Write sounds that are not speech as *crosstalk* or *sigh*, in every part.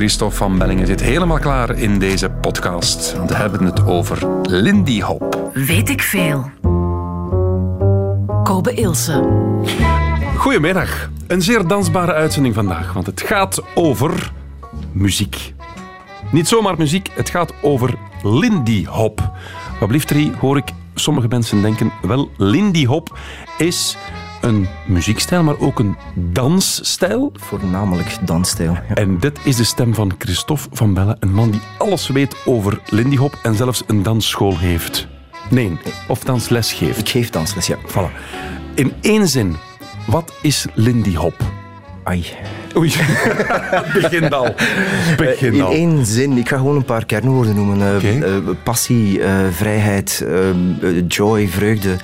Christophe van Bellingen zit helemaal klaar in deze podcast. Want we hebben het over Lindy Hop. Weet ik veel. Kobe Ilse. Goedemiddag. Een zeer dansbare uitzending vandaag, want het gaat over muziek. Niet zomaar muziek, het gaat over Lindy Hop. Wat blieft hoor ik sommige mensen denken, wel, Lindy Hop is een muziekstijl, maar ook een dansstijl. Voornamelijk dansstijl. Ja. En dit is de stem van Christophe van Belle, een man die alles weet over Lindy Hop en zelfs een dansschool heeft. Nee, of dansles geeft. Ik geef dansles, ja. Voilà. In één zin, wat is Lindy Hop? Ai. Oei, begin al. Begin In al. één zin, ik ga gewoon een paar kernwoorden noemen. Eh, eh, passie, eh, vrijheid, joy, vreugde.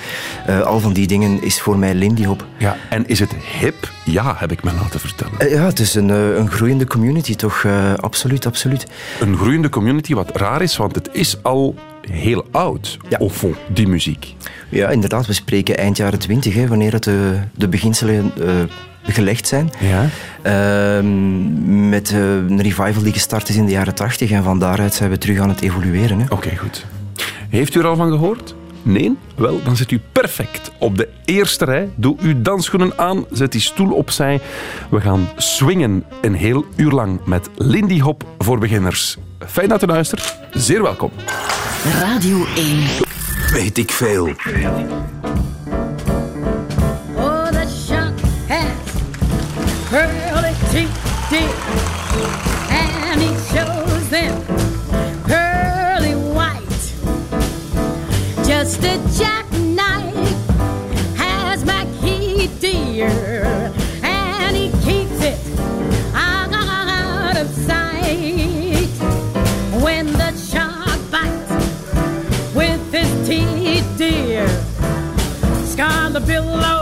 al van die dingen is voor mij Lindy Hop. Ja, en is het hip? Ja, heb ik me laten vertellen. Ja, het is een, een groeiende community, toch? Absoluut, absoluut. Een groeiende community, wat raar is, want het is al heel oud. Ja. Of die muziek. Ja, inderdaad, we spreken eind jaren twintig, wanneer het, de, de beginselen gelegd zijn. Ja. Ehm, met eh, een revival die gestart is in de jaren tachtig. En van daaruit zijn we terug aan het evolueren. Hè. Oké, goed. Heeft u er al van gehoord? Nee? Wel, dan zit u perfect op de eerste rij. Doe uw dansschoenen aan, zet die stoel opzij. We gaan swingen een heel uur lang met Lindy Hop voor beginners. Fijn dat u luistert. Zeer welkom. Radio 1. Weet ik veel. Pearly teeth, and he shows them pearly white. Just a jackknife has my key, dear, and he keeps it out of sight. When the shark bites with his teeth, dear scar the billows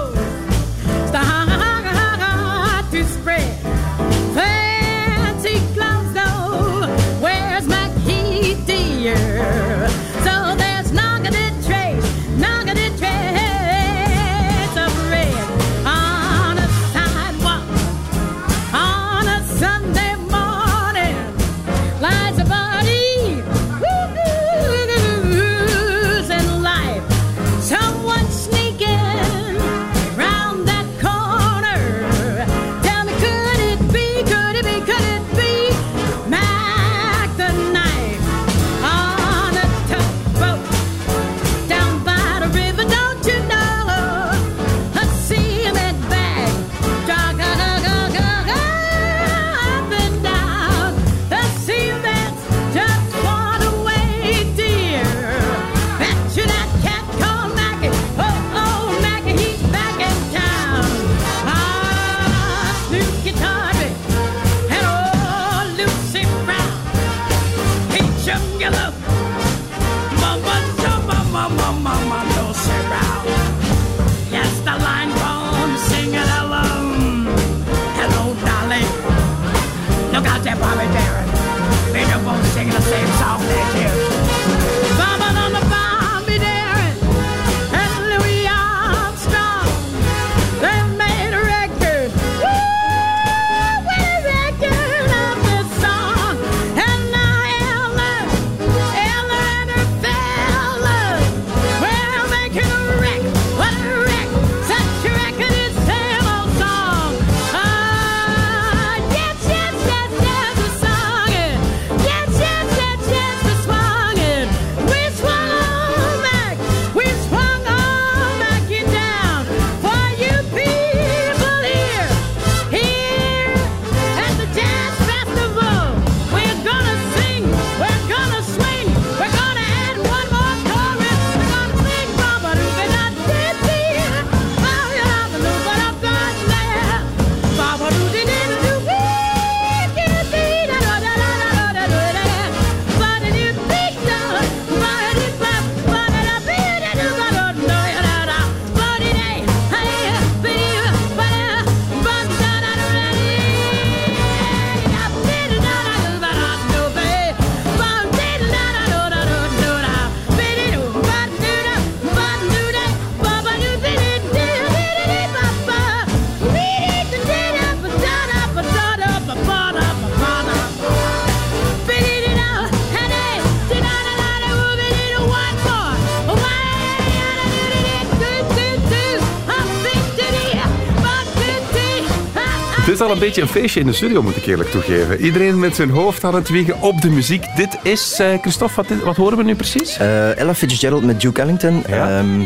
een beetje een feestje in de studio, moet ik eerlijk toegeven. Iedereen met zijn hoofd aan het wiegen op de muziek. Dit is, eh, Christophe, wat, horen we nu precies? Eh, Ella Fitzgerald met Duke Ellington. Ja. Ehm,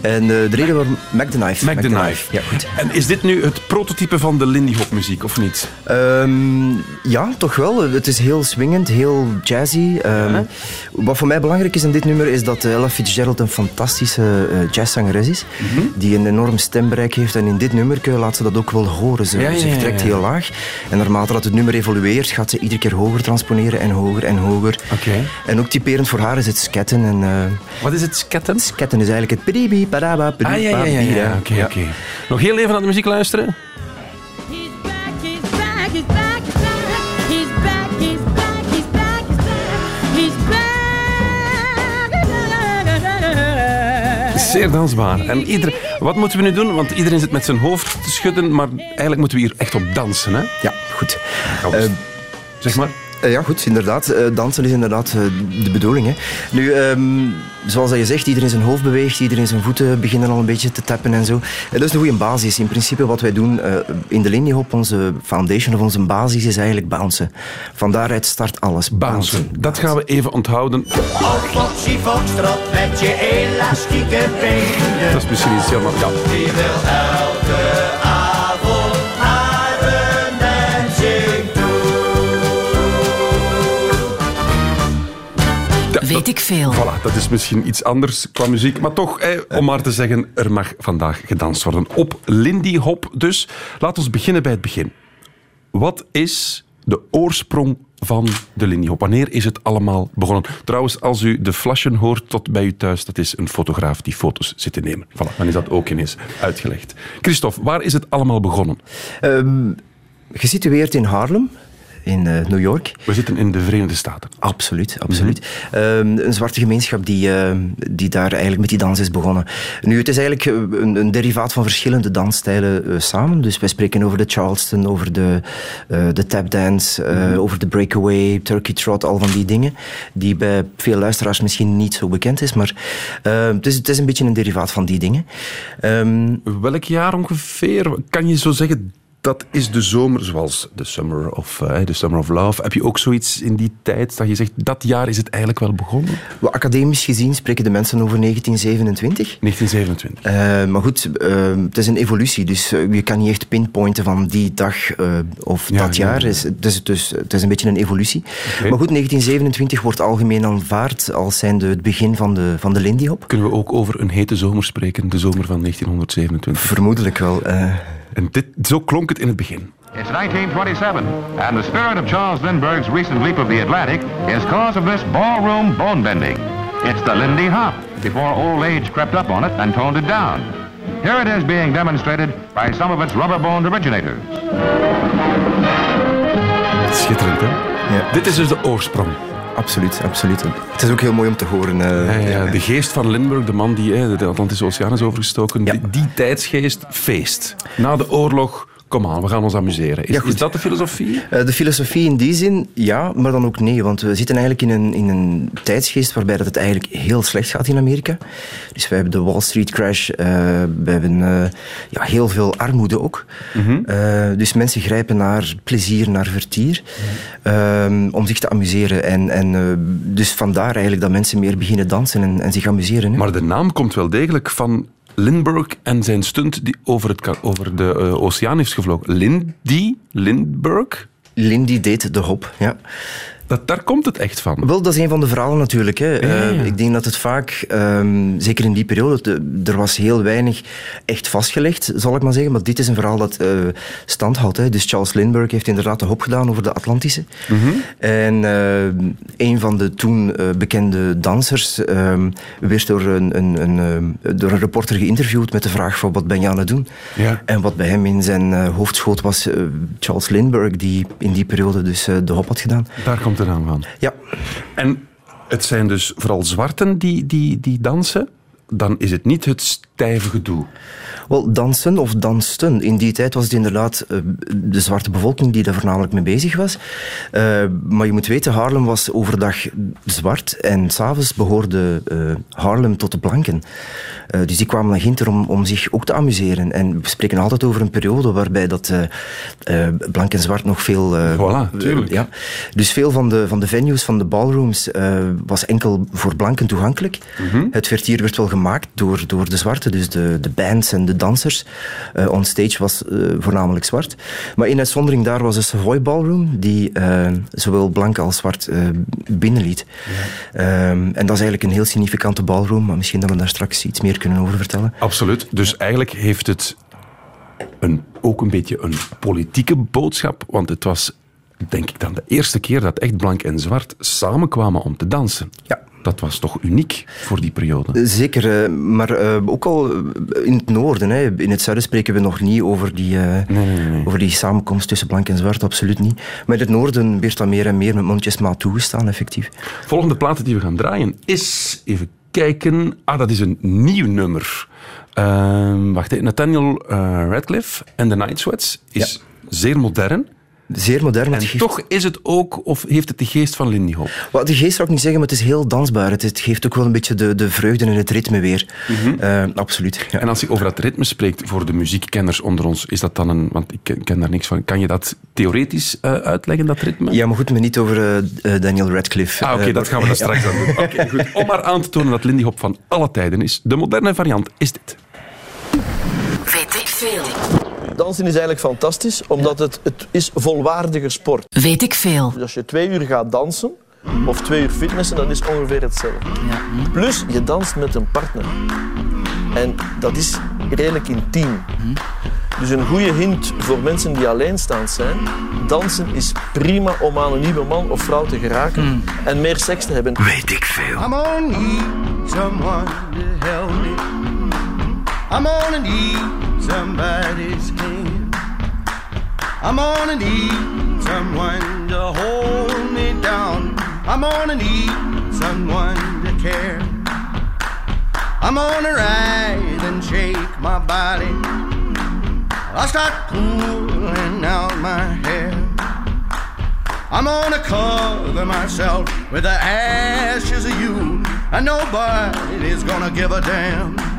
en eh, de reden waarom... Mac the Knife. Mac the Knife. Ja, goed. En is dit nu het prototype van de Lindy Hop muziek, of niet? Ehm, ja, toch wel. Het is heel swingend, heel jazzy. Ehm, Wat voor mij belangrijk is in dit nummer is dat eh, Ella Fitzgerald een fantastische eh, jazzzangeres is. Mhm. Die een enorm stembereik heeft. En in dit nummer laat ze dat ook wel horen. Ze, Ja, ze vertrekt heel laag. En naarmate dat het nummer evolueert, gaat ze iedere keer hoger transponeren en hoger en hoger. Oké. En ook typerend voor haar is het sketten. En, Wat is het, sketten? sketten is eigenlijk het piribi, paraba, Ah, ja, ja, ja. Oké, Ja. oké. Nog heel even naar de muziek luisteren. He's back, he's back, he's back, he's back. He's back, he's back, he's back, he's back. He's back. Zeer dansbaar. En ieder... Wat moeten we nu doen? Want iedereen zit met zijn hoofd te schudden, maar eigenlijk moeten we hier echt op dansen, hè? Ja, goed. Eh, zeg maar. Eh, ja, goed, inderdaad. Eh, dansen is inderdaad eh, de bedoeling. Hè. Nu, ehm, zoals dat je zegt, iedereen zijn hoofd beweegt, iedereen zijn voeten beginnen al een beetje te tappen en zo. En dat is een goede basis. In principe wat wij doen eh, in de Lindy Hop, onze foundation of onze basis is eigenlijk bouncen. Van daaruit start alles. Bouncen. Dat gaan we even onthouden. Foxtrot met je elastieke benen. Dat is misschien iets helemaal... Ja. Ja, Weet dat- ik veel. Voilà, dat is misschien iets anders qua muziek. Maar toch, eh, om maar te zeggen, er mag vandaag gedanst worden. Op Lindy Hop dus. Laten we beginnen bij het begin. Wat is de oorsprong van de Lindy Hop? Wanneer is het allemaal begonnen? Trouwens, als u de flashen hoort tot bij u thuis, dat is een fotograaf die foto's zit te nemen. Voilà, dan is dat ook ineens uitgelegd. Christophe, waar is het allemaal begonnen? Ehm, gesitueerd in Harlem, in eh, New York. We zitten in de Verenigde Staten. Absoluut, absoluut. Ehm, een zwarte gemeenschap die, ehm, die daar eigenlijk met die dans is begonnen. Nu, het is eigenlijk eh, een, een derivaat van verschillende dansstijlen eh, samen. Dus wij spreken over de Charleston, over de, de tapdance, eh, over de breakaway, turkey trot, al van die dingen. Die bij veel luisteraars misschien niet zo bekend is. Maar eh, het, is, het is een beetje een derivaat van die dingen. Ehm, Welk jaar ongeveer? Kan je zo zeggen, dat is de zomer, zoals de Summer of, eh, the summer of Love. Heb je ook zoiets in die tijd dat je zegt, dat jaar is het eigenlijk wel begonnen? wel, academisch gezien spreken de mensen over 1927. 1927. Eh, maar goed, eh, het is een evolutie, dus je kan niet echt pinpointen van die dag of Ja, dat ja, jaar. ja. Dus, het, is, dus, het is een beetje een evolutie. Maar goed, 1927 wordt algemeen aanvaard als zijnde het begin van de, van de Lindy Hop. Kunnen we ook over een hete zomer spreken, de zomer van 1927? Vermoedelijk wel. En dit, zo klonk het in het begin. It's 1927, and the spirit of Charles Lindbergh's recent leap of the Atlantic is cause of this ballroom bone bending. It's the Lindy Hop, before old age crept up on it and toned it down. Here it is being demonstrated by some of its rubber-boned originators. Schitterend, hè? Ja. Dit is dus de oorsprong. Absoluut, absoluut. Het is ook heel mooi om te horen. eh. Ja, ja, de geest van Lindbergh, de man die hè, de Atlantische Oceaan is overgestoken, die tijdsgeest, feest. Na de oorlog, kom aan, we gaan ons amuseren. Is, Ja, goed. is dat de filosofie? Eh, De filosofie in die zin, ja, maar dan ook nee. Want we zitten eigenlijk in een, in een tijdsgeest waarbij dat het eigenlijk heel slecht gaat in Amerika. Dus we hebben de Wall Street crash, eh, we hebben eh, ja, heel veel armoede ook. Eh, dus mensen grijpen naar plezier, naar vertier, ehm, om zich te amuseren. En, en dus vandaar eigenlijk dat mensen meer beginnen dansen en, en zich amuseren. hè. Maar de naam komt wel degelijk van Lindbergh en zijn stunt die over, het, over de eh, oceaan heeft gevlogen. Lindy Lindbergh? Lindy deed de hop, ja. Dat, daar komt het echt van. Wel, dat is een van de verhalen natuurlijk. Hè. Ja, ja, ja. Eh, ik denk dat het vaak, ehm, zeker in die periode, de- er was heel weinig echt vastgelegd, zal ik maar zeggen. Maar dit is een verhaal dat eh, stand houdt. Hè. Dus Charles Lindbergh heeft inderdaad de hop gedaan over de Atlantische. Mhm. En eh, een van de toen eh, bekende dansers ehm, werd door een, een, een, door een reporter geïnterviewd met de vraag van wat ben je aan het doen? Ja. En wat bij hem in zijn eh, hoofd schoot was eh, Charles Lindbergh, die in die periode dus eh, de hop had gedaan. Daar komt van. Ja, En het zijn dus vooral zwarten die, die, die dansen. Dan is het niet het stijve gedoe. Wel, dansen of dansten. In die tijd was het inderdaad eh, de zwarte bevolking die daar voornamelijk mee bezig was. Eh, maar je moet weten, Haarlem was overdag zwart en s'avonds behoorde eh, Haarlem tot de blanken. Dus die kwamen naar Ginter om, om zich ook te amuseren. En we spreken altijd over een periode waarbij dat blank en zwart nog veel... Voilà, tuurlijk. ja. Dus veel van de, van de venues, van de ballrooms, was enkel voor blanken toegankelijk. Mhm. Het vertier werd wel gemaakt door, door de zwarte, dus de, de bands en de dansers. Eh on stage was eh, voornamelijk zwart. Maar in uitzondering daar was de Savoy Ballroom, die eh, zowel blank als zwart binnenliet. Ehm, en dat is eigenlijk een heel significante ballroom, maar misschien dat we daar straks iets meer kunnen over vertellen. Absoluut. Dus eigenlijk heeft het een, ook een beetje een politieke boodschap. Want het was, denk ik dan, de eerste keer dat echt blank en zwart samenkwamen om te dansen. Ja. Dat was toch uniek voor die periode. Zeker, eh, maar eh, ook al eh, in het noorden. Hè. In het zuiden spreken we nog niet over die, eh, over die samenkomst tussen blank en zwart, absoluut niet. Maar in het noorden werd dat meer en meer met mondjesmaat toegestaan, effectief. Volgende plaat die we gaan draaien is, even kijken, ah, dat is een nieuw nummer. Ehm, wacht even, Nathaniel eh, Radcliffe en The Night Sweats is zeer modern. Zeer modern. En geeft- toch is het ook, of heeft het de geest van Lindy Hop? Wel, de geest zou ik niet zeggen, maar het is heel dansbaar. Het, het geeft ook wel een beetje de, de vreugde en het ritme weer. Eh, absoluut. Ja. En als je over dat ritme spreekt, voor de muziekkenners onder ons, is dat dan een... Want ik ken, daar niks van. Kan je dat theoretisch eh, uitleggen, dat ritme? Ja, maar goed, maar niet over eh, eh, Daniel Radcliffe. Ah, oké, dat gaan we dan *laughs* straks aan doen. Oké, goed. Om maar aan te tonen dat Lindy Hop van alle tijden is, de moderne variant is dit. Weet ik veel. Dansen is eigenlijk fantastisch, omdat het, het is volwaardiger sport. Weet ik veel. Dus als je twee uur gaat dansen, of twee uur fitnessen, dan is ongeveer hetzelfde. Plus, je danst met een partner. En dat is redelijk intiem. Dus een goede hint voor mensen die alleenstaand zijn. Dansen is prima om aan een nieuwe man of vrouw te geraken en meer seks te hebben. Weet ik veel. I'm need someone to help me. I'm gonna need somebody's hand. I'm gonna need someone to hold me down. I'm gonna need someone to care. I'm gonna ride and shake my body. I'll start pulling out my hair. I'm gonna cover myself with the ashes of you, and nobody's gonna give a damn.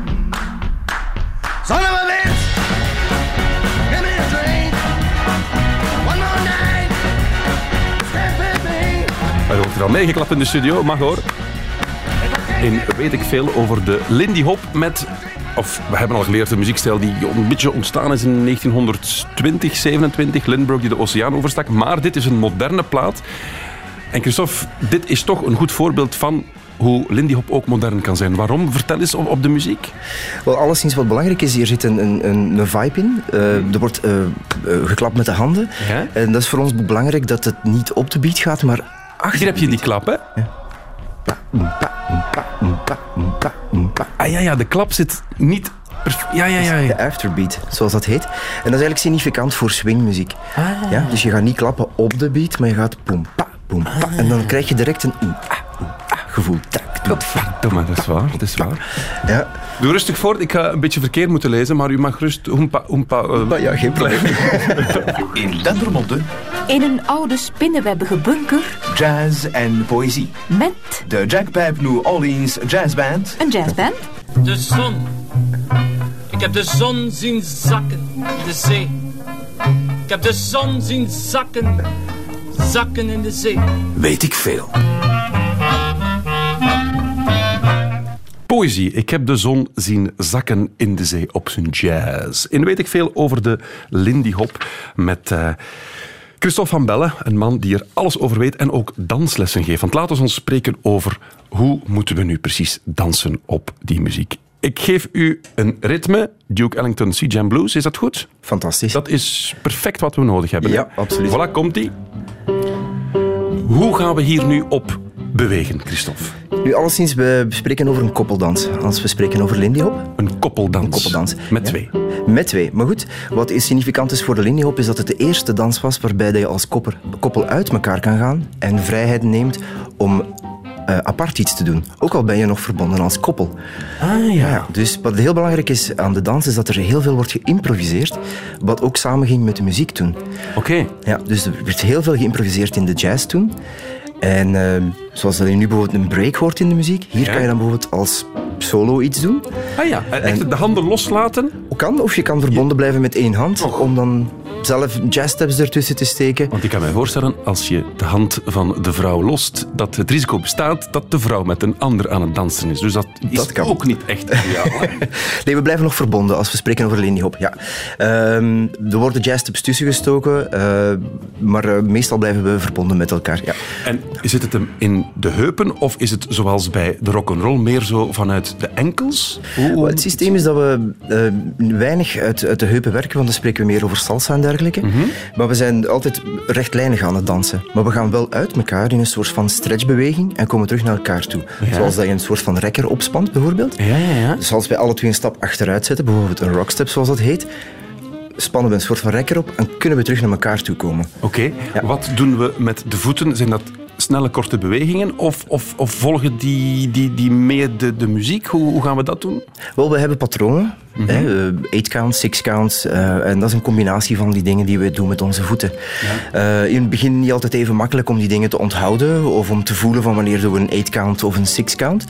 Son of. One more night. Er wordt er al meegeklapt in de studio, mag hoor. In weet ik veel over de Lindy Hop met... Of we hebben al geleerd, de muziekstijl die een beetje ontstaan is in 1920, 27. Lindbergh die de oceaan overstak. Maar dit is een moderne plaat. En Christophe, dit is toch een goed voorbeeld van hoe Lindy Hop ook modern kan zijn. Waarom? Vertel eens op, op de muziek. Wel, alleszins wat belangrijk is, hier zit een, een, een, vibe in. Eh, er wordt eh, eh, geklapt met de handen. Ja. En dat is voor ons belangrijk dat het niet op de beat gaat, maar achter Hier heb je die klap, hè? Ah ja, ja, de klap zit niet... Ja, ja, ja. ja. De afterbeat, zoals dat heet. En dat is eigenlijk significant voor swingmuziek. Ah. Ja, dus je gaat niet klappen op de beat, maar je gaat poem, pa, poem, pa. En dan krijg je direct een ah, ah gevoel. Godverdomme, dat is waar, dat is waar. Ja, Doe rustig voort, ik ga een beetje verkeerd moeten lezen, maar u mag rust... Hoempa, eh, maar ja, geen probleem. *laughs* In Dendermonde, In een oude spinnenwebbige bunker jazz en poëzie. met De Jack Pipe New Orleans Jazz Band. een jazzband. De zon. Ik heb de zon zien zakken in de zee. Ik heb de zon zien zakken, zakken in de zee. Weet ik veel. Poëzie. Ik heb de zon zien zakken in de zee op zijn jazz. En weet ik veel over de Lindy Hop met eh, Christophe van Belle, een man die er alles over weet en ook danslessen geeft. Want laten we ons spreken over hoe moeten we nu precies dansen op die muziek. Ik geef u een ritme, Duke Ellington Sea Jam Blues. Is dat goed? Fantastisch. Dat is perfect wat we nodig hebben. Ja, absoluut. Voilà, komt-ie. Hoe gaan we hier nu op bewegen, Christophe? Nu, alleszins, we spreken over een koppeldans. Als we spreken over Lindy Hop, Een koppeldans. Een koppeldans, Met ja. twee. Met twee. Maar goed, wat is significant is voor de Lindy Hop is dat het de eerste dans was waarbij je als kopper, koppel uit elkaar kan gaan en vrijheid neemt om eh, apart iets te doen. Ook al ben je nog verbonden als koppel. Ah ja. Dus wat heel belangrijk is aan de dans, is dat er heel veel wordt geïmproviseerd, wat ook samenging met de muziek toen. Oké. Ja, dus er werd heel veel geïmproviseerd in de jazz toen. En eh, zoals dat je nu bijvoorbeeld een break hoort in de muziek, hier Ja. kan je dan bijvoorbeeld als solo iets doen. Ah ja, en echt de handen loslaten. Kan, of je kan verbonden blijven met één hand, om dan zelf jazzsteps ertussen te steken. Want ik kan mij voorstellen, als je de hand van de vrouw lost, dat het risico bestaat dat de vrouw met een ander aan het dansen is. Dus dat is Dat kan. ook niet echt ideaal. *laughs* Nee, we blijven nog verbonden als we spreken over Lindy Hop. Ja. Ehm, er worden jazzsteps tussen gestoken, eh, maar eh, meestal blijven we verbonden met elkaar. Ja. en zit het hem in de heupen of is het zoals bij de rock'n'roll meer zo vanuit de enkels? Hoe- hoe- Het systeem is dat we eh, weinig uit, uit de heupen werken, want dan spreken we meer over salsa en dergelijke. Maar we zijn altijd rechtlijnig aan het dansen. Maar we gaan wel uit elkaar in een soort van stretchbeweging en komen terug naar elkaar toe. Ja. Zoals dat je een soort van rekker opspant, bijvoorbeeld. Ja, ja, ja. Dus als wij alle twee een stap achteruit zetten, bijvoorbeeld een rockstep zoals dat heet, spannen we een soort van rekker op en kunnen we terug naar elkaar toe komen. Oké, wat doen we met de voeten? Zijn dat snelle, korte bewegingen of, of, of volgen die, die, die mee de, de muziek? Hoe, hoe gaan we dat doen? Wel, we hebben patronen. Hè, eh, eight counts, six counts. eh, en dat is een combinatie van die dingen die we doen met onze voeten. Eh, in het begin niet altijd even makkelijk om die dingen te onthouden of om te voelen van wanneer doen we een eight count of een six count.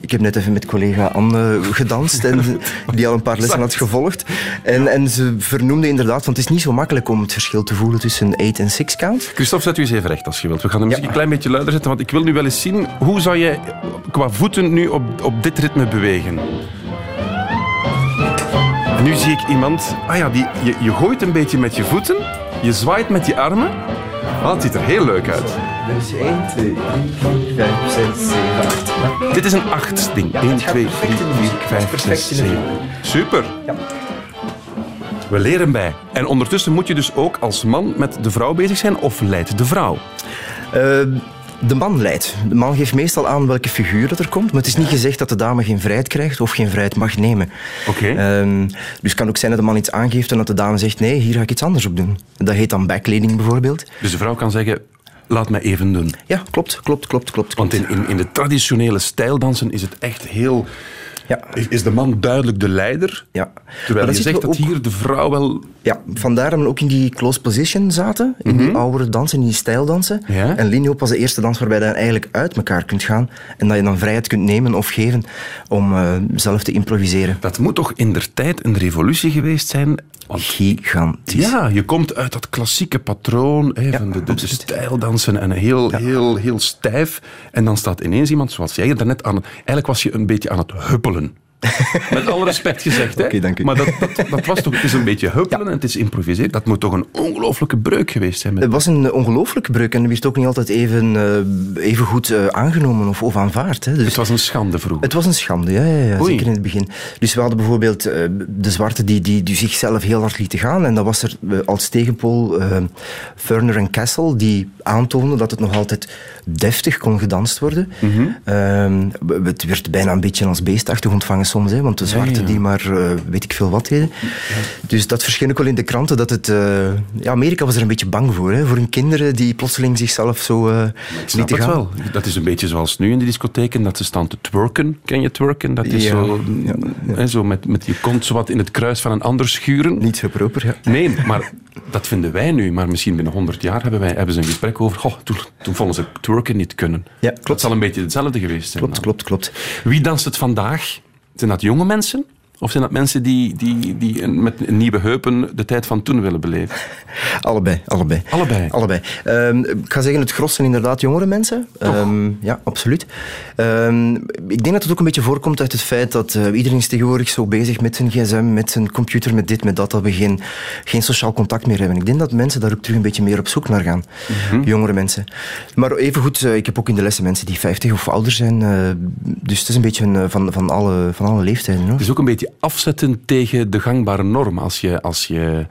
Ik heb net even met collega Anne gedanst en *laughs* die al een paar lessen had gevolgd. En, en ze vernoemde inderdaad, want het is niet zo makkelijk om het verschil te voelen tussen een eight en six count. Christophe, zet u eens even recht als je wilt. We gaan de muziek een klein beetje luider zetten, want ik wil nu wel eens zien hoe zou je qua voeten nu op, op dit ritme bewegen. En nu zie ik iemand... Ah ja, die, je, je gooit een beetje met je voeten, je zwaait met je armen. Ah, het ziet er heel leuk uit. Dus 1, 2, 3, 4, 5, 6, 7, 8. Dit is een acht ding. 1, 2, 3, 4, 5, 6, 7. Super. We leren bij. En ondertussen moet je dus ook als man met de vrouw bezig zijn of leidt de vrouw? Eh, de man leidt. De man geeft meestal aan welke figuur dat er komt, maar het is niet gezegd dat de dame geen vrijheid krijgt of geen vrijheid mag nemen. Oké. Ehm, dus het kan ook zijn dat de man iets aangeeft en dat de dame zegt nee, hier ga ik iets anders op doen. Dat heet dan backleading bijvoorbeeld. Dus de vrouw kan zeggen, laat mij even doen. Ja, klopt, klopt, klopt, klopt. Want in, in, in de traditionele stijldansen is het echt heel... Ja. Is, de man duidelijk de leider? Ja. Terwijl je zegt dat ook- hier de vrouw wel... Ja, vandaar dat we ook in die close position zaten, in die oude dansen, in die stijldansen. Mhm. Ja. En Lindy Hop was de eerste dans waarbij je dan eigenlijk uit elkaar kunt gaan en dat je dan vrijheid kunt nemen of geven om eh, zelf te improviseren. Dat moet toch in der tijd een revolutie geweest zijn? Want Gigantisch. Ja, je komt uit dat klassieke patroon hè, van de, de, de stijldansen en heel, heel, heel stijf. En dan staat ineens iemand, zoals jij daarnet aan... Eigenlijk was je een beetje aan het huppelen. *laughs* Met alle respect gezegd, hè? Oké, dank u. Maar dat, dat, dat was toch... Het is een beetje huppelen en het is improviseren. Dat moet toch een ongelooflijke breuk geweest zijn. Met... Het was een ongelooflijke breuk en er werd ook niet altijd even, eh, even goed eh, aangenomen of, of aanvaard. Hè. Dus Het was een schande vroeger. Het was een schande, ja, ja, ja zeker in het begin. Dus we hadden bijvoorbeeld eh, de zwarte die, die, die zichzelf heel hard lieten gaan. En dat was er als tegenpool Furner en Castle, die aantoonden dat het nog altijd deftig kon gedanst worden. Mhm. Ehm, het werd bijna een beetje als beestachtig ontvangen soms, hè, want de zwarte ja. die maar eh, weet ik veel wat deden. Dus dat verscheen ook wel in de kranten dat het... eh, ja, Amerika was er een beetje bang voor, hè, voor hun kinderen die plotseling zichzelf zo eh Ik snap lieten gaan. wel. Dat is een beetje zoals nu in de discotheken, dat ze staan te twerken. Ken je twerken? Dat is zo, Hè, zo met, met je kont zo wat in het kruis van een ander schuren. Niet zo proper, ja. Nee, maar dat vinden wij nu. Maar misschien binnen 100 jaar hebben, wij, hebben ze een gesprek over... Goh, toen, toen vonden ze twerken niet kunnen. Ja, Dat klopt. zal een beetje hetzelfde geweest zijn. Klopt, dan. klopt, klopt. Wie danst het vandaag? Zijn dat jonge mensen? Of zijn dat mensen die, die, die een- met nieuwe heupen de tijd van toen willen beleven? *laughs* Allebei, allebei. Allebei? Allebei. Ehm, ik ga zeggen, het gros zijn inderdaad jongere mensen. Ehm, ja, absoluut. Ehm, ik denk dat het ook een beetje voorkomt uit het feit dat eh, iedereen is tegenwoordig zo bezig met zijn gsm, met zijn computer, met dit, met dat, dat we geen, geen sociaal contact meer hebben. Ik denk dat mensen daar ook terug een beetje meer op zoek naar gaan. Jongere mensen. Maar evengoed, eh, ik heb ook in de lessen mensen die 50 of ouder zijn. eh, dus het is een beetje een, van, van, alle, van alle leeftijden. Hoor. Het is ook een beetje afzetten tegen de gangbare norm. Als je, als je,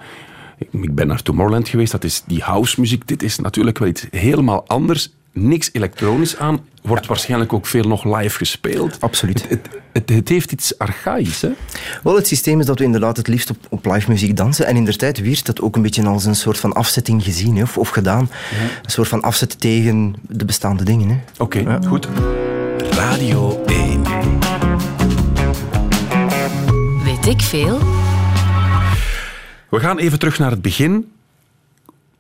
ik ben naar Tomorrowland geweest, dat is die house muziek. Dit is natuurlijk wel iets helemaal anders. Niks elektronisch aan. Wordt waarschijnlijk ook veel nog live gespeeld. Absoluut. Het, het, het, het heeft iets archaïs, hè? Wel, het systeem is dat we inderdaad het liefst op, op live muziek dansen. En in der tijd werd dat ook een beetje als een soort van afzetting gezien hè, of, of gedaan. Een soort van afzet tegen de bestaande dingen. Oké, goed. Radio 1. Ik veel? We gaan even terug naar het begin.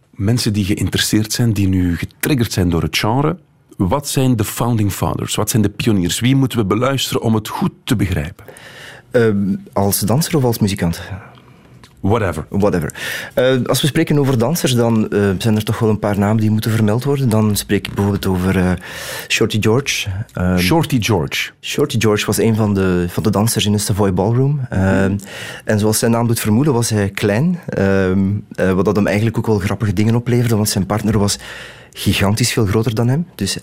Mensen die geïnteresseerd zijn, die nu getriggerd zijn door het genre. Wat zijn de founding fathers? Wat zijn de pioniers? Wie moeten we beluisteren om het goed te begrijpen? Ehm, als danser of als muzikant? Whatever. Whatever. Eh, als we spreken over dansers, dan eh, zijn er toch wel een paar namen die moeten vermeld worden. Dan spreek ik bijvoorbeeld over eh, Shorty George. Shorty George. Shorty George was een van de, van de dansers in de Savoy Ballroom. En zoals zijn naam doet vermoeden, was hij klein. Ehm, eh, wat dat hem eigenlijk ook wel grappige dingen opleverde, want zijn partner was gigantisch veel groter dan hem. Dus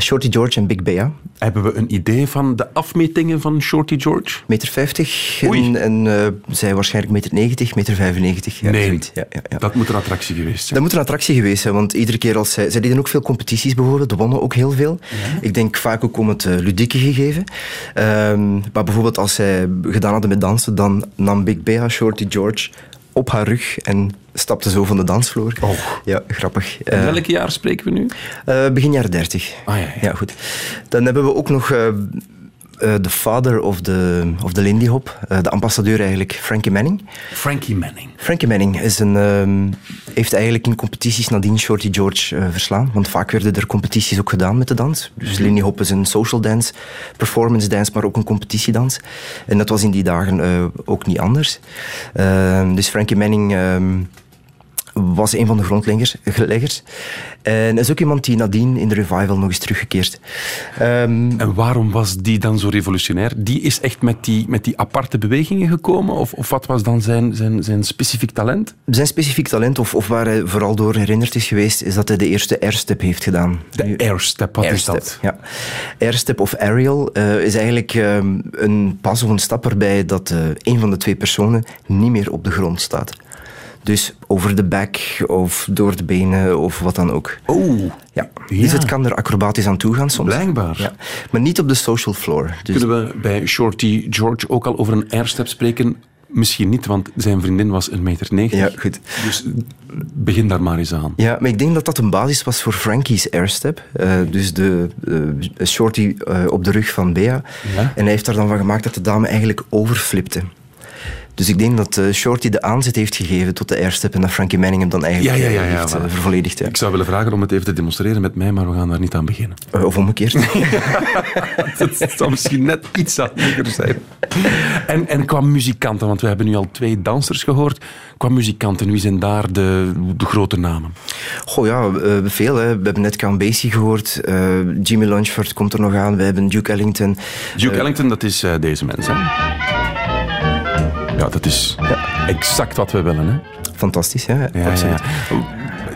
Shorty George en Big Bea. Hebben we een idee van de afmetingen van Shorty George? Meter 50 Oei. en, en eh, zij waarschijnlijk meter 90, meter 95. Ja, Nee. ja, ja. Dat moet een attractie geweest zijn. Dat moet een attractie geweest zijn, want iedere keer als zij... Zij deden ook veel competities bijvoorbeeld, wonnen ook heel veel. Ik denk vaak ook om het eh, ludieke gegeven. Ehm, maar bijvoorbeeld als zij gedaan hadden met dansen, dan nam Big Bea Shorty George op haar rug en stapte zo van de dansvloer. Oh. Ja, grappig. En Eh, welk jaar spreken we nu? eh, begin jaren 30. Ah, ja, ja. Ja, goed. Dan hebben we ook nog eh, de father of the, of the Lindy Hop, de ambassadeur eigenlijk, Frankie Manning. Frankie Manning. Frankie Manning is een, ehm, heeft eigenlijk in competities nadien Shorty George verslaan. Want vaak werden er competities ook gedaan met de dans. Dus Lindy Hop is een social dance, performance dance, maar ook een competitiedans. En dat was in die dagen ook niet anders. Ehm, dus Frankie Manning ehm, was een van de grondleggers. leggers. En is ook iemand die nadien in de revival nog is teruggekeerd. Ehm, En waarom was die dan zo revolutionair? Die is echt met die, met die aparte bewegingen gekomen? Of, of wat was dan zijn, zijn, zijn specifiek talent? zijn specifiek talent, of, of waar hij vooral door herinnerd is geweest, is dat hij de eerste airstep heeft gedaan. De airstep, wat is Airstep, dat? Ja. Airstep of aerial eh, is eigenlijk ehm, een pas of een stap waarbij dat eh, een van de twee personen niet meer op de grond staat. Dus over de bek of door de benen of wat dan ook. Oh, Ja. Ja. Dus het kan er acrobatisch aan toe gaan soms. Blijkbaar. Ja. Maar niet op de social floor. Dus Kunnen we bij Shorty George ook al over een airstep spreken? Misschien niet, want zijn vriendin was een meter. 90. Ja, goed. Dus begin daar maar eens aan. Ja, maar ik denk dat dat een basis was voor Frankie's airstep. Eh, dus de eh, shorty eh, op de rug van Bea. Ja. En hij heeft er dan van gemaakt dat de dame eigenlijk overflipte. Dus ik denk dat eh, Shorty de aanzet heeft gegeven tot de airstep en dat Frankie Manning hem dan eigenlijk Ja, ja, ja, eh, heeft eh, voilà. vervolledigd. Ik zou willen vragen om het even te demonstreren met mij, maar we gaan daar niet aan beginnen. Of omgekeerd. *laughs* Dat zou misschien net iets handiger zijn. En, en qua muzikanten, want we hebben nu al twee dansers gehoord. Qua muzikanten, wie zijn daar de, de grote namen? Goh ja, veel. Hè. We hebben net Count Basie gehoord. eh, Jimmy Lunchford komt er nog aan. We hebben Duke Ellington. Duke Ellington, dat is deze mens. Dat is exact wat we willen. Hè? Fantastisch, hè? Ja, Absoluut.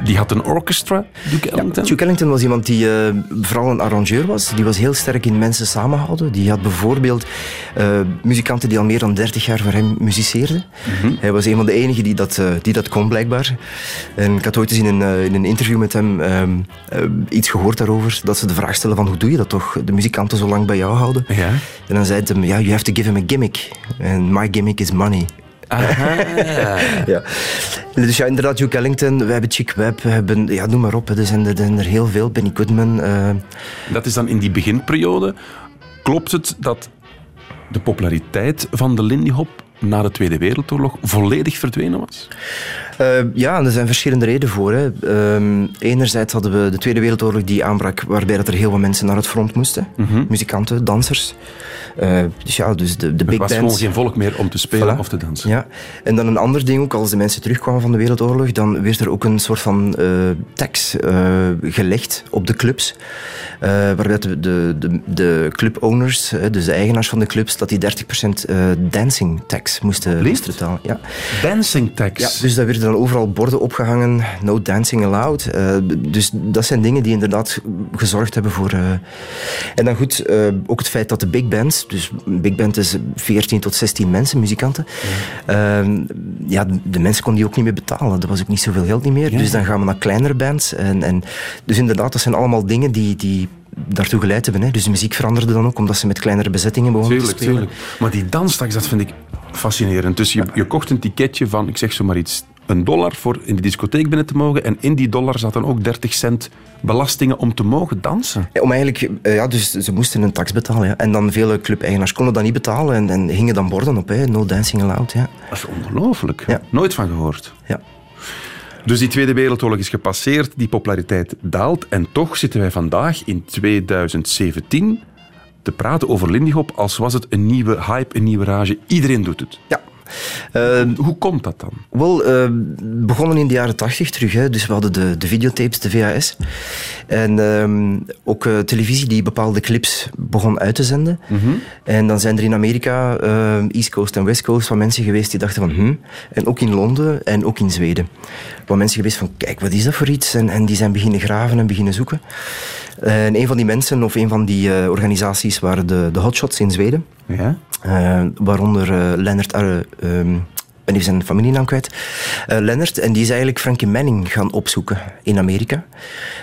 Die had een orchestra, Duke Ellington. Duke Ellington was iemand die eh, vooral een arrangeur was. Die was heel sterk in mensen samenhouden. Die had bijvoorbeeld eh, muzikanten die al meer dan 30 jaar voor hem muziceerden. Mhm. Hij was een van de enigen die dat, eh, die dat kon, blijkbaar. En ik had ooit eens in een, in een interview met hem ehm, eh, iets gehoord daarover. Dat ze de vraag stellen van hoe doe je dat toch? De muzikanten zo lang bij jou houden. Ja. En dan zei hij hem, ja, you have to give him a gimmick. And my gimmick is money. Ja. Dus ja, inderdaad, Duke Ellington, we hebben Chick Webb, we hebben, ja, noem maar op, er, zijn er, er zijn er heel veel, Benny Goodman. eh, Dat is dan in die beginperiode. Klopt het dat de populariteit van de Lindy Hop na de Tweede Wereldoorlog volledig verdwenen was? Eh, ja, en er zijn verschillende redenen voor. Hè. Ehm, enerzijds hadden we de Tweede Wereldoorlog die aanbrak, waarbij dat er heel wat mensen naar het front moesten. Muzikanten, dansers. Eh, dus ja, dus de, de Er big was bands. gewoon geen volk meer om te spelen Voilà. of te dansen. Ja, en dan een ander ding ook, als de mensen terugkwamen van de Wereldoorlog, dan werd er ook een soort van eh, tax gelegd op de clubs. Waarbij de, de, de, de clubowners, dus de eigenaars van de clubs, dat die 30% eh, dancing tax moesten, moesten betalen. Ja. Dancing tax. Ja, dus daar werden dan overal borden opgehangen, no dancing allowed. Eh, dus dat zijn dingen die inderdaad gezorgd hebben voor... eh, En dan goed, eh, ook het feit dat de big bands, dus een big band is 14 tot 16 mensen, muzikanten, ja, ja de mensen konden die ook niet meer betalen. Er was ook niet zoveel geld niet meer. Ja. Dus dan gaan we naar kleinere bands. En, en, dus inderdaad, dat zijn allemaal dingen die... die daartoe geleid hebben. Hè. Dus de muziek veranderde dan ook, omdat ze met kleinere bezettingen begonnen Tuurlijk, te spelen. tuurlijk. Maar die dansstraks, dat vind ik fascinerend. Dus je, je kocht een ticketje van, ik zeg zomaar iets, een dollar voor in de discotheek binnen te mogen. En in die dollar zat dan ook 30 cent belastingen om te mogen dansen. Ja, om eigenlijk, eh, ja, dus ze moesten een tax betalen. Ja. En dan vele club-eigenaars konden dat niet betalen en, en hingen dan borden op. Hè. No dancing allowed. Ja. Dat is ongelooflijk. Ja. Nooit van gehoord. Ja. Dus die Tweede Wereldoorlog is gepasseerd, die populariteit daalt. En toch zitten wij vandaag in 2017 te praten over Lindy Hop als was het een nieuwe hype, een nieuwe rage. Iedereen doet het. ja. Eh, Hoe komt dat dan? Wel, eh, begonnen in de jaren tachtig terug. Hè. Dus we hadden de, de videotapes, de VHS. En ehm, ook eh, televisie die bepaalde clips begon uit te zenden. En dan zijn er in Amerika, East Coast en West Coast, wat mensen geweest die dachten van... Hm. En ook in Londen en ook in Zweden. Wat mensen geweest van, kijk, wat is dat voor iets? En, en die zijn beginnen graven en beginnen zoeken. En een van die mensen, of een van die eh, organisaties, waren de, de Hotshots in Zweden. Ja? Eh, waaronder eh Lennart Arre, ik ben even zijn familienaam kwijt. Eh, Lennart, en die is eigenlijk Frankie Manning gaan opzoeken in Amerika.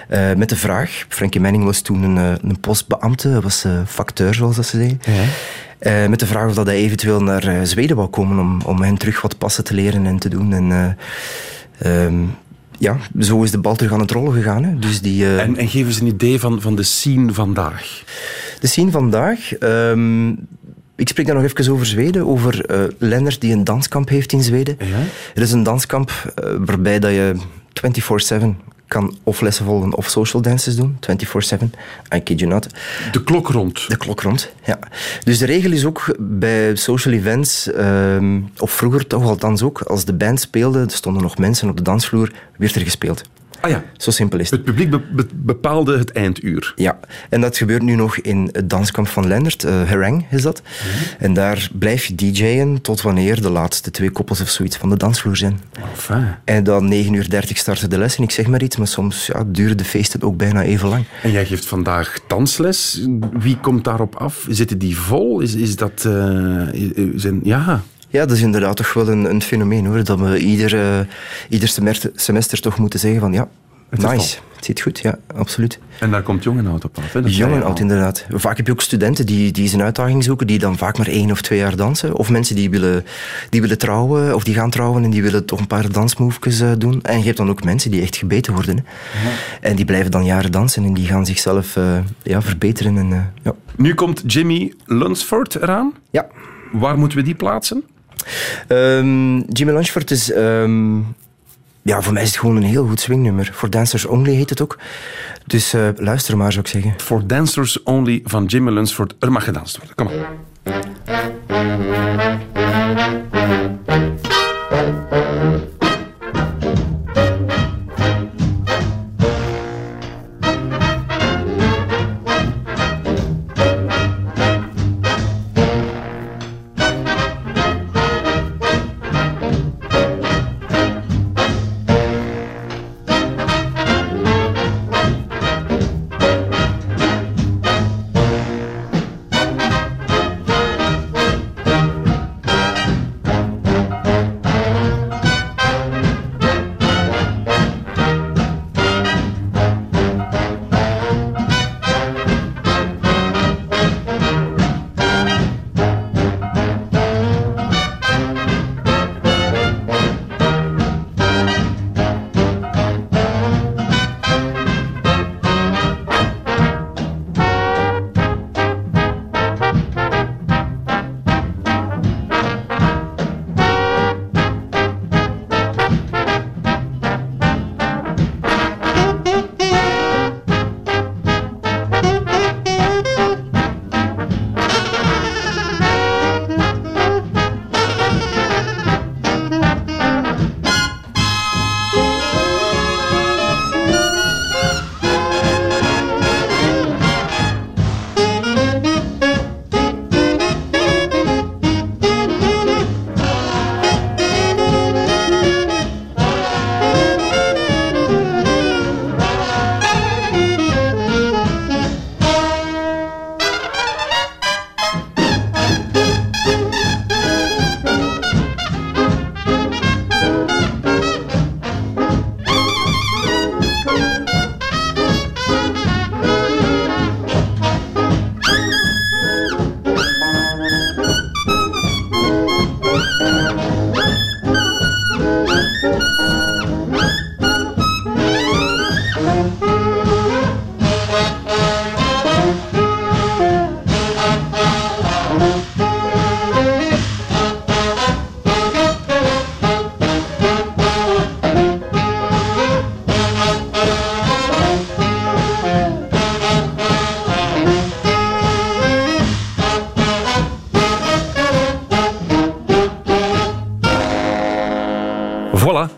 Eh, met de vraag, Frankie Manning was toen een, eh, een postbeambte, was eh, facteur zoals dat ze zeggen. Eh, met de vraag of dat hij eventueel naar eh, Zweden wou komen om, om hen terug wat passen te leren en te doen. En, eh, ehm, ja, zo is de bal terug aan het rollen gegaan. Hè. Dus die, eh, En, en geef eens een idee van, van de scene vandaag. de scene vandaag. ehm, ik spreek dan nog even over Zweden, over eh Lennart die een danskamp heeft in Zweden. Ja? Het is een danskamp eh, waarbij dat je 24-7 kan of lessen volgen of social dances doen. 24-7, I kid you not. De klok rond. De klok rond, ja. Dus de regel is ook bij social events, ehm, of vroeger toch althans ook, als de band speelde, er stonden nog mensen op de dansvloer, werd er gespeeld. Ah ja, Zo simpel is het. het publiek be- be- bepaalde het einduur. Ja, en dat gebeurt nu nog in het danskamp van Lennart, eh Harang is dat. En daar blijf je DJ'en tot wanneer de laatste twee koppels of zoiets van de dansvloer zijn. Enfin. En dan 9 uur 30 starten de lessen, ik zeg maar iets, maar soms ja, duren de feesten ook bijna even lang. En jij geeft vandaag dansles. Wie komt daarop af? Zitten die vol? Is, is dat... eh, zijn, ja... Ja, dat is inderdaad toch wel een, een fenomeen hoor, dat we ieder, ieder semester, semester toch moeten zeggen van ja, Het nice, het zit goed, ja, absoluut. En daar komt jong en oud op af. Hè? Jong en oud, inderdaad. Vaak heb je ook studenten die, die een uitdaging zoeken, die dan vaak maar één of twee jaar dansen. Of mensen die willen, die willen trouwen, of die gaan trouwen en die willen toch een paar dansmoves eh, doen. En je hebt dan ook mensen die echt gebeten worden. Hè. En die blijven dan jaren dansen en die gaan zichzelf eh, ja, verbeteren. En, ja. Nu komt Jimmy Lunsford eraan. ja. Waar moeten we die plaatsen? Ehm, Jimmy Lunchford is... ehm, ja, voor mij is het gewoon een heel goed swingnummer. Voor Dancers Only heet het ook. Dus eh, luister maar, zou ik zeggen. For Dancers Only van Jimmy Lunsford. Er mag gedanst worden. Kom maar.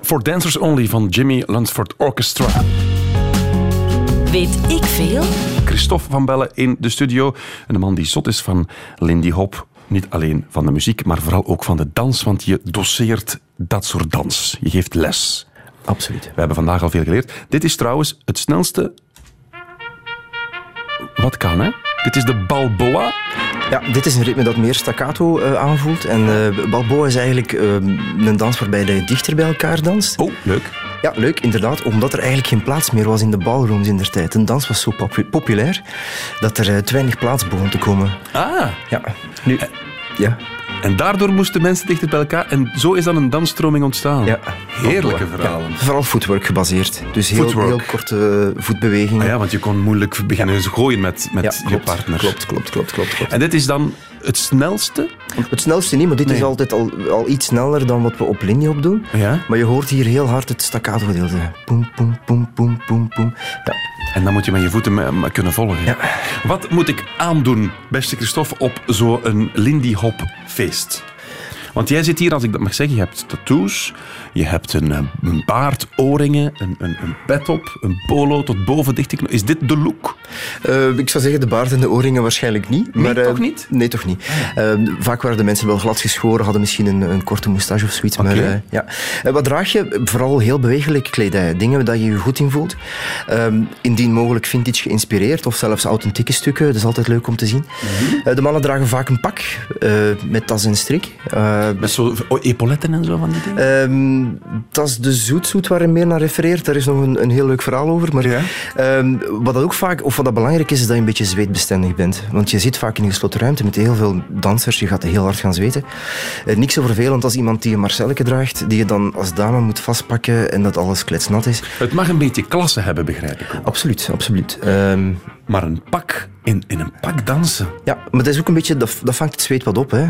For Dancers Only van Jimmy Lunsford Orchestra. Weet ik veel? Christophe van Bellen in de studio. Een man die zot is van Lindy Hop. Niet alleen van de muziek, maar vooral ook van de dans, want je doseert dat soort dans. Je geeft les. Absoluut. We hebben vandaag al veel geleerd. Dit is trouwens het snelste... Wat kan, hè? Dit is de Balboa. Ja, dit is een ritme dat meer staccato eh, aanvoelt. En eh, Balboa is eigenlijk eh, een dans waarbij je dichter bij elkaar danst. Oh, leuk. Ja, leuk, inderdaad. Omdat er eigenlijk geen plaats meer was in de ballrooms in der tijd. Een dans was zo popu- populair dat er te weinig plaats begon te komen. Ah. Ja, nu... Ja. En daardoor moesten mensen dichter bij elkaar. En zo is dan een dansstroming ontstaan. Ja. Heerlijke verhalen. Vooral footwork gebaseerd. Dus heel, Footwork. heel korte voetbewegingen. Ah ja, want je kon moeilijk beginnen gooien met, met Ja, je klopt, partner. Klopt, klopt, klopt, klopt, klopt. En dit is dan het snelste? Het snelste niet, maar dit is altijd al, al iets sneller dan wat we op Lindy op doen. Ja? Maar je hoort hier heel hard het staccato gedeelte. Poem, poem, poem, poem, poem, poem. Ja. En dan moet je met je voeten kunnen volgen. Ja. Wat moet ik aandoen, beste Christophe, op zo'n Lindy Hop feest? Want jij zit hier, als ik dat mag zeggen, je hebt tattoos, je hebt een, eh, een baard, oorringen, een, een, een pet op, een polo tot boven dicht. Is dit de look? Eh, ik zou zeggen de baard en de oorringen waarschijnlijk niet. Nee, maar, eh, toch niet? Nee, toch niet. Vaak waren de mensen wel glad geschoren, hadden misschien een, een korte moustache of zoiets. Maar, ja. Wat draag je? Vooral heel bewegelijke kledij. Dingen waar je je goed in voelt. Ehm, indien mogelijk vintage geïnspireerd of zelfs authentieke stukken. Dat is altijd leuk om te zien. Mhm. De mannen dragen vaak een pak met tas en strik. Eh, Met zo oh, epauletten en zo van die dingen? Ehm, dat is de zoetzoet waar hij meer naar refereert. Daar is nog een, een heel leuk verhaal over. Maar ehm, wat dat ook vaak, of wat dat belangrijk is, is dat je een beetje zweetbestendig bent. Want je zit vaak in een gesloten ruimte met heel veel dansers. Je gaat heel hard gaan zweten. Eh, niks zo vervelend als iemand die een Marcelleke draagt, die je dan als dame moet vastpakken en dat alles kletsnat is. Het mag een beetje klasse hebben, begrijp ik. ook. Absoluut, absoluut. Maar een pak, in, in een pak dansen. ja, maar dat is ook een beetje, dat, dat vangt het zweet wat op. Hè.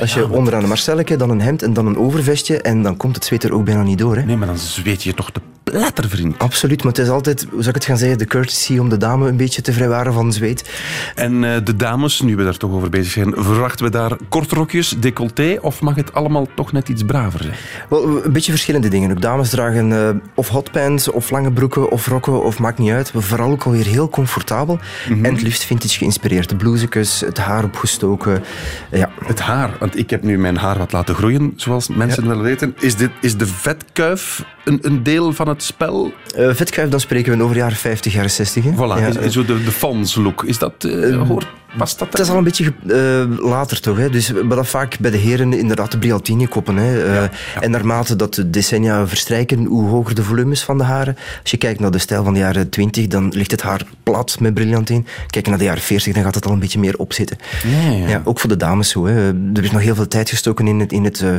Als je onderaan een Marcelleke, dan een hemd en dan een overvestje en dan komt het zweet er ook bijna niet door. Hè. Nee, maar dan zweet je toch de platter, vriend. Absoluut, maar het is altijd, hoe zou ik het gaan zeggen, de courtesy om de dame een beetje te vrijwaren van zweet. En eh, de dames, nu we daar toch over bezig zijn, verwachten we daar kortrokjes, decolleté, of mag het allemaal toch net iets braver zijn? Wel, een beetje verschillende dingen. Ook dames dragen eh, of hotpants, of lange broeken, of rokken, of maakt niet uit. Vooral ook alweer heel comfortabel. Mhm. En het liefst vintage geïnspireerd. Blousekes, het haar opgestoken. Eh, ja. Het haar, want ik heb nu mijn haar wat laten groeien, zoals mensen willen weten. Is, dit, is de vetkuif een, een deel van het spel? Eh vetkuif, dan spreken we over jaren 50, jaren 60. Hè? Voilà, Ja, is, eh, is zo de, de fans look. Is dat, eh, hoort, past dat Het is al een beetje eh, later toch. Hè? Dus, maar dat vaak bij de heren inderdaad de Brialtini-koppen. Hè? Eh, En naarmate dat de decennia verstrijken, hoe hoger de volumes van de haren. Als je kijkt naar de stijl van de jaren 20, dan ligt het haar plat met briljantin. Kijk naar de jaren 40, dan gaat het al een beetje meer opzitten. Ja, ja. Ja, ook voor de dames zo. Hè. Er is nog heel veel tijd gestoken in het, in het eh,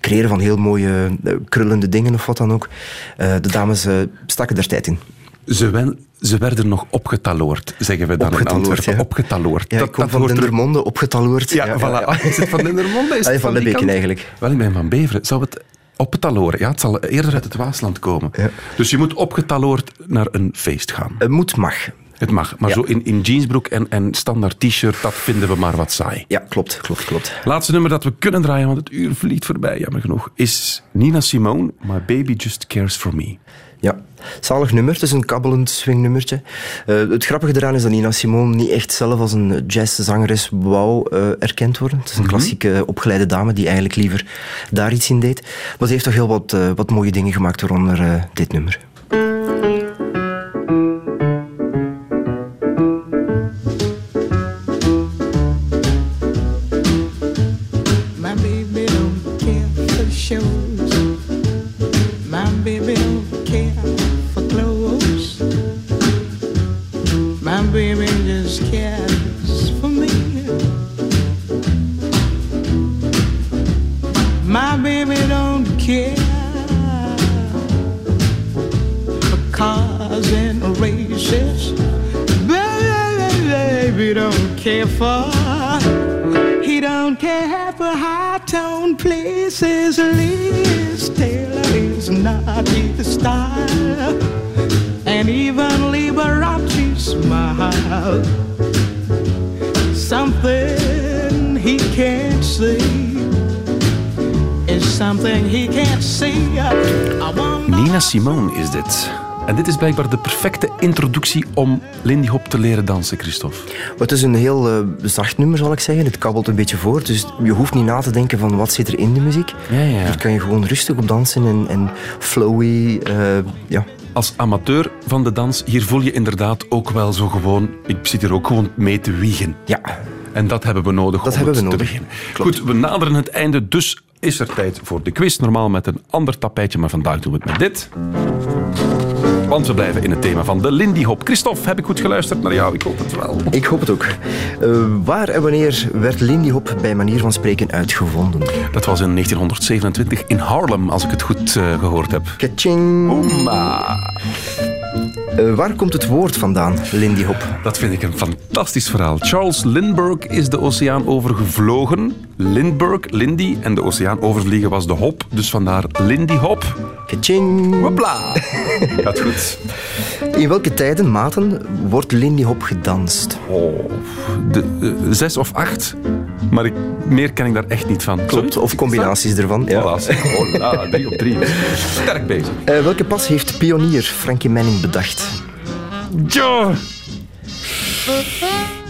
creëren van heel mooie krullende dingen of wat dan ook. Eh, de dames stakken er tijd in. Ze, wen- ze werden nog opgetaloord, zeggen we dan in Antwerpen. ja. Opgetaloord. Ja, ik kom van er- Dendermonde, opgetaloord. Ja, voilà. Ah, Is het van Dendermonde? Is Ah, het van die Lebbeke kant? eigenlijk. Wel, ik ben van Beveren. Zou het opgetaloord? Ja, het zal eerder uit het Waasland komen. Ja. Dus je moet opgetaloord naar een feest gaan. Het moet mag. Het mag, maar Ja. zo in, in jeansbroek en, en standaard t-shirt, dat vinden we maar wat saai. Ja, klopt, klopt, klopt. Laatste nummer dat we kunnen draaien, want het uur vliegt voorbij, jammer genoeg, is Nina Simone, My Baby Just Cares For Me. Ja, zalig nummer. Het is een kabbelend swingnummertje. Eh, het grappige eraan is dat Nina Simone niet echt zelf als een jazzzangeres wou eh, erkend worden. Het is een klassieke eh, opgeleide dame die eigenlijk liever daar iets in deed. Maar ze heeft toch heel wat, wat mooie dingen gemaakt, waaronder dit nummer. Don't care for he don't care for high tone places. Liz Taylor is not his style, and even Liberace smile. Something he can't see something he can't see. Nina Simone is dit. En dit is blijkbaar de perfecte introductie om Lindy Hop te leren dansen, Christophe. Het is een heel eh, zacht nummer, zal ik zeggen. Het kabbelt een beetje voor. Dus je hoeft niet na te denken van wat zit er in de muziek. Ja, ja. Hier kan je gewoon rustig op dansen en, en flowy. eh, ja. Als amateur van de dans, hier voel je inderdaad ook wel zo gewoon... Ik zit hier ook gewoon mee te wiegen. Ja. En dat hebben we nodig Dat om hebben we te nodig. beginnen. Goed, we naderen het einde, dus is er tijd voor de quiz. Normaal met een ander tapijtje, maar vandaag doen we het met dit. Want we blijven in het thema van de Lindy Hop. Christophe, heb ik goed geluisterd naar jou? Ik hoop het wel. Ik hoop het ook. Eh, waar en wanneer werd Lindy Hop bij manier van spreken uitgevonden? Dat was in 1927 in Harlem, als ik het goed eh, gehoord heb. Kaching. Oema. Eh, waar komt het woord vandaan, Lindy Hop? Dat vind ik een fantastisch verhaal. Charles Lindbergh is de oceaan overgevlogen. Lindbergh, Lindy, en de oceaan overvliegen was de hop. Dus vandaar Lindy Hop. Kaching. Hopla. *laughs* Gaat goed. In welke tijden, maten, wordt Lindy Hop gedanst? Oh, de, eh, zes of acht. Maar ik, meer ken ik daar echt niet van. Klopt, of combinaties ervan. Ja. Voilà. Hola, drie op drie. Sterk bezig. Eh, welke pas heeft pionier Frankie Manning bedacht? Ja.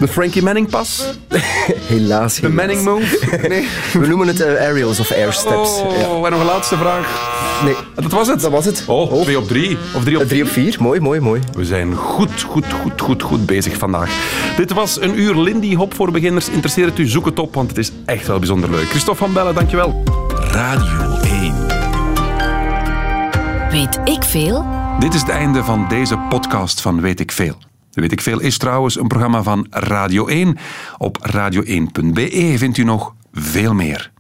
De Frankie Manning pas? *laughs* Helaas. De Manning move? Nee. *laughs* We noemen het eh, aerials of air steps. Oh, Ja. en nog een laatste vraag. Nee, Dat was het? dat was het. Oh, twee op drie. Of drie op drie op vier. Mooi, mooi, mooi. We zijn goed, goed, goed, goed, goed bezig vandaag. Dit was een uur Lindy Hop voor beginners. Interesseert het u, zoek het op, want het is echt wel bijzonder leuk. Christophe van Bellen, dankjewel. Radio 1. Weet ik veel? Dit is het einde van deze podcast van Weet ik Veel. Weet ik Veel is trouwens een programma van Radio 1. Op radio1.be vindt u nog veel meer.